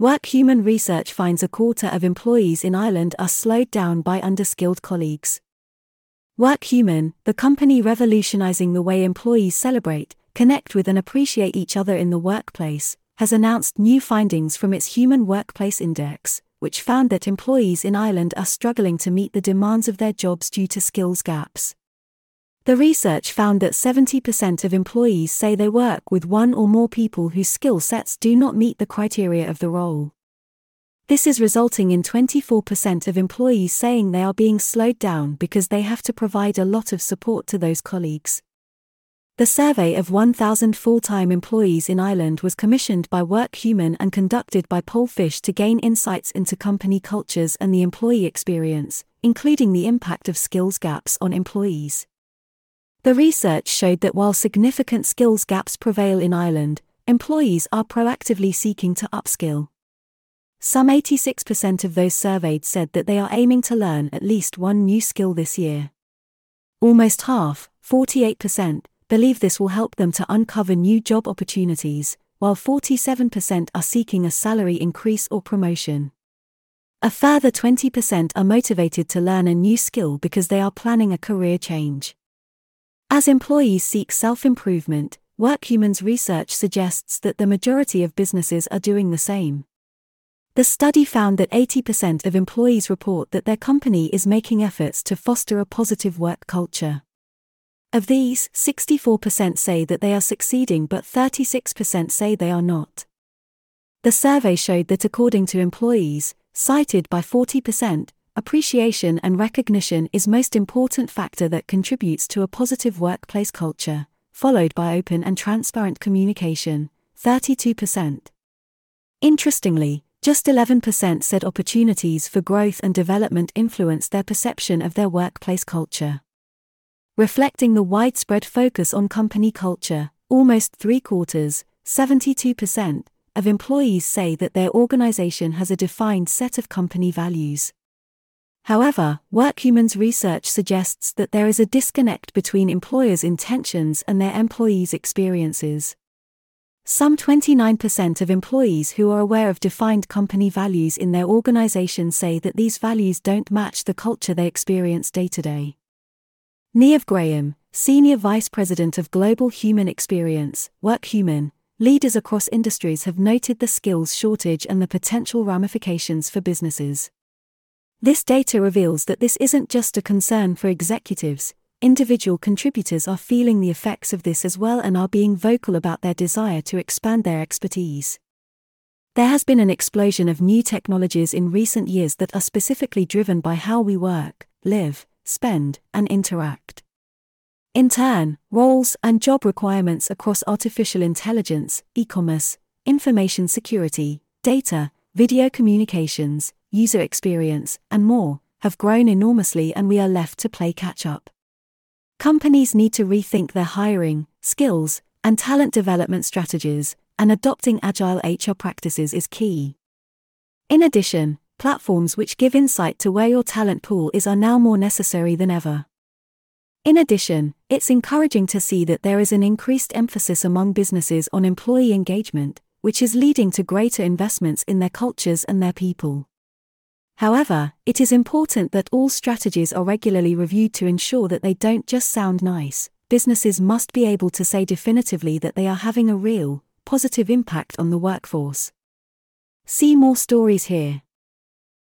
Workhuman research finds a quarter of employees in Ireland are slowed down by underskilled colleagues. Workhuman, the company revolutionizing the way employees celebrate, connect with, and appreciate each other in the workplace, has announced new findings from its Human Workplace Index, which found that employees in Ireland are struggling to meet the demands of their jobs due to skills gaps. The research found that 70% of employees say they work with one or more people whose skill sets do not meet the criteria of the role. This is resulting in 24% of employees saying they are being slowed down because they have to provide a lot of support to those colleagues. The survey of 1,000 full time employees in Ireland was commissioned by Workhuman and conducted by Pollfish to gain insights into company cultures and the employee experience, including the impact of skills gaps on employees. The research showed that while significant skills gaps prevail in Ireland, employees are proactively seeking to upskill. Some 86% of those surveyed said that they are aiming to learn at least one new skill this year. Almost half, 48%, believe this will help them to uncover new job opportunities, while 47% are seeking a salary increase or promotion. A further 20% are motivated to learn a new skill because they are planning a career change. As employees seek self improvement, Workhuman's research suggests that the majority of businesses are doing the same. The study found that 80% of employees report that their company is making efforts to foster a positive work culture. Of these, 64% say that they are succeeding, but 36% say they are not. The survey showed that according to employees, cited by 40%, appreciation and recognition is most important factor that contributes to a positive workplace culture, followed by open and transparent communication, 32%. Interestingly, just 11% said opportunities for growth and development influence their perception of their workplace culture. Reflecting the widespread focus on company culture, almost three quarters, 72%, of employees say that their organization has a defined set of company values. However, Workhuman's research suggests that there is a disconnect between employers' intentions and their employees' experiences. Some 29% of employees who are aware of defined company values in their organization say that these values don't match the culture they experience day to day. Niamh Graham, Senior Vice President of Global Human Experience, Workhuman, leaders across industries have noted the skills shortage and the potential ramifications for businesses. This data reveals that this isn't just a concern for executives, individual contributors are feeling the effects of this as well and are being vocal about their desire to expand their expertise. There has been an explosion of new technologies in recent years that are specifically driven by how we work, live, spend, and interact. In turn, roles and job requirements across artificial intelligence, e commerce, information security, data, video communications, user experience, and more, have grown enormously and we are left to play catch up. Companies need to rethink their hiring, skills, and talent development strategies, and adopting agile HR practices is key. In addition, platforms which give insight to where your talent pool is are now more necessary than ever. In addition, it's encouraging to see that there is an increased emphasis among businesses on employee engagement, which is leading to greater investments in their cultures and their people. However, it is important that all strategies are regularly reviewed to ensure that they don't just sound nice. Businesses must be able to say definitively that they are having a real, positive impact on the workforce. See more stories here.